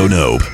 Radio Nope.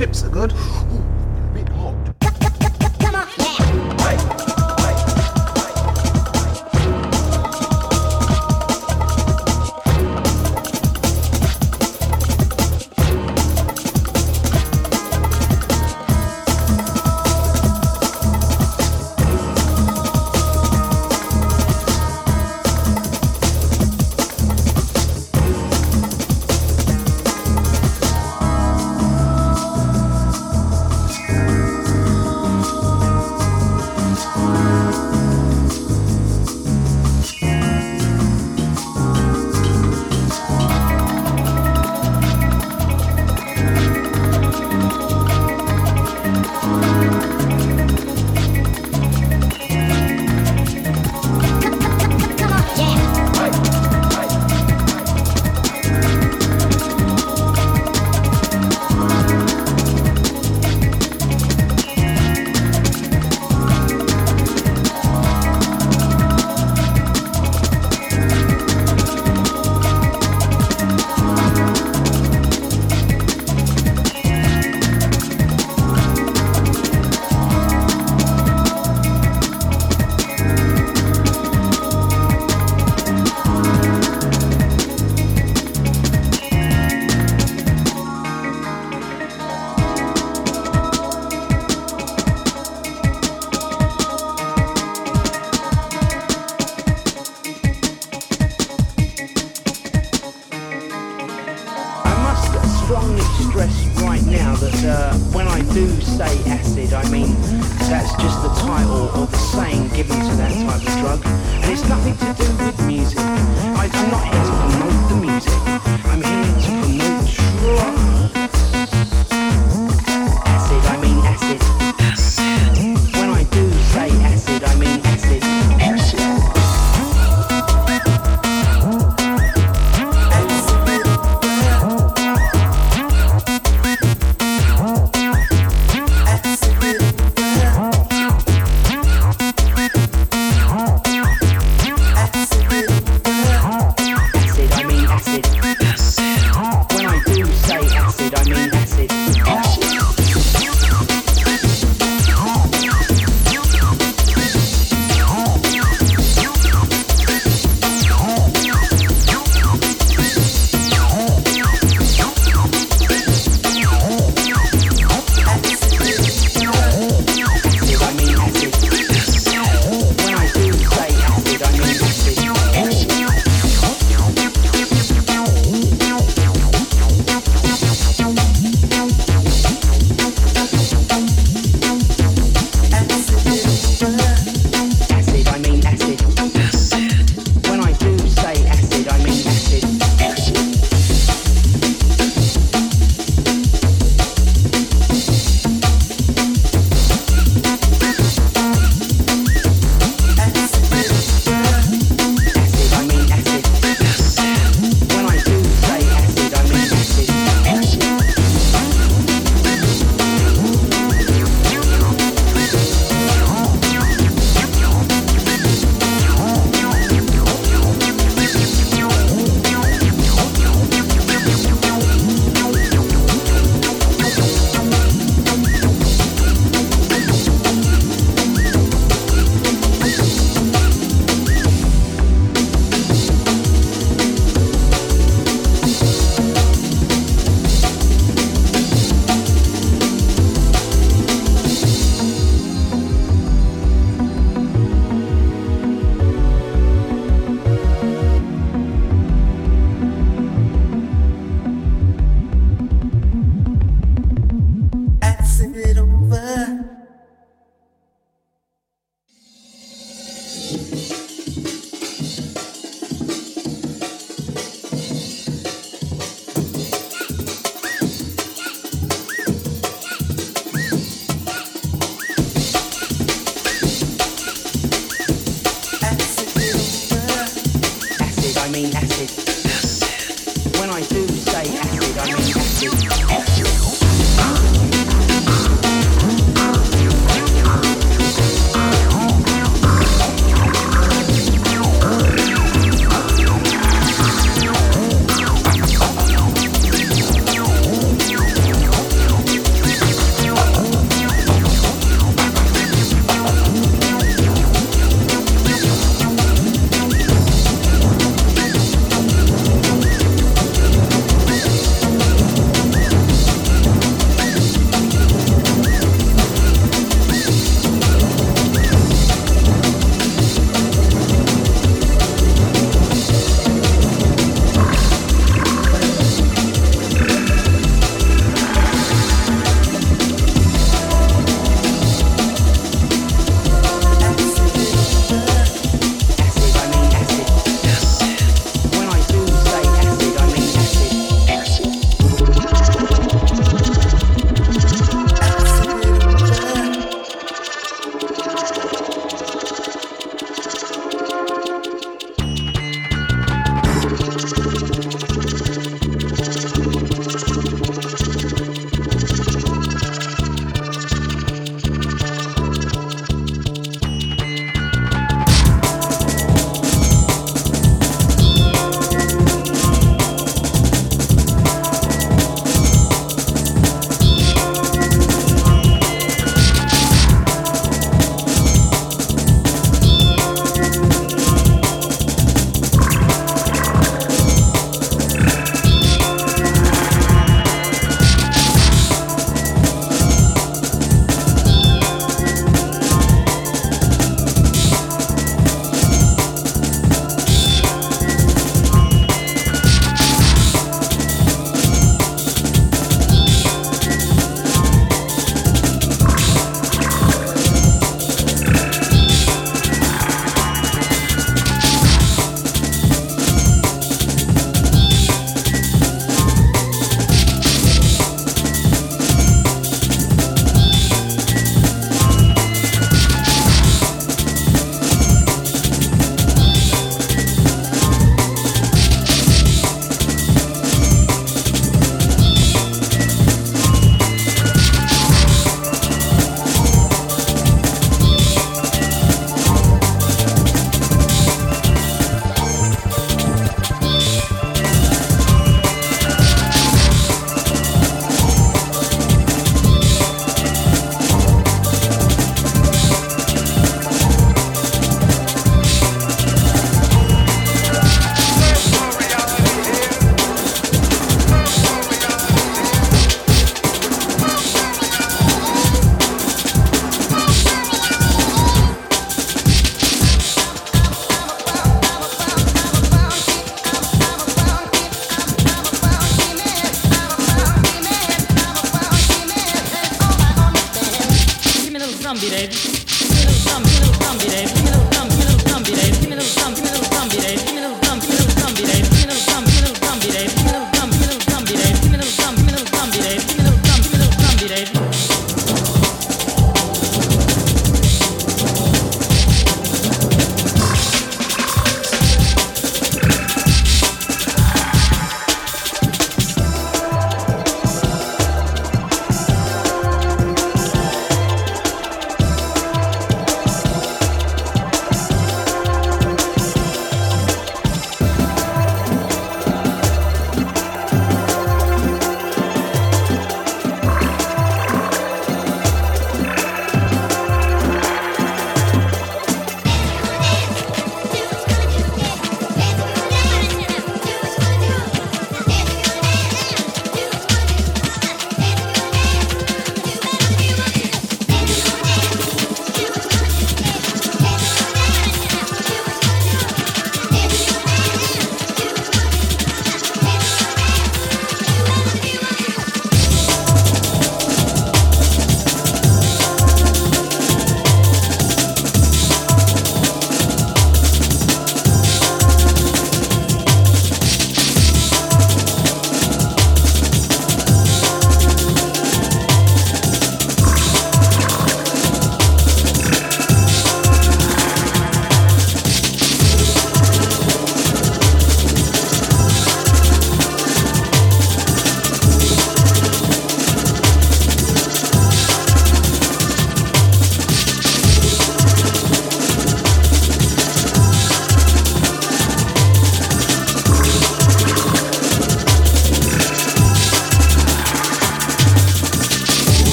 Chips are good.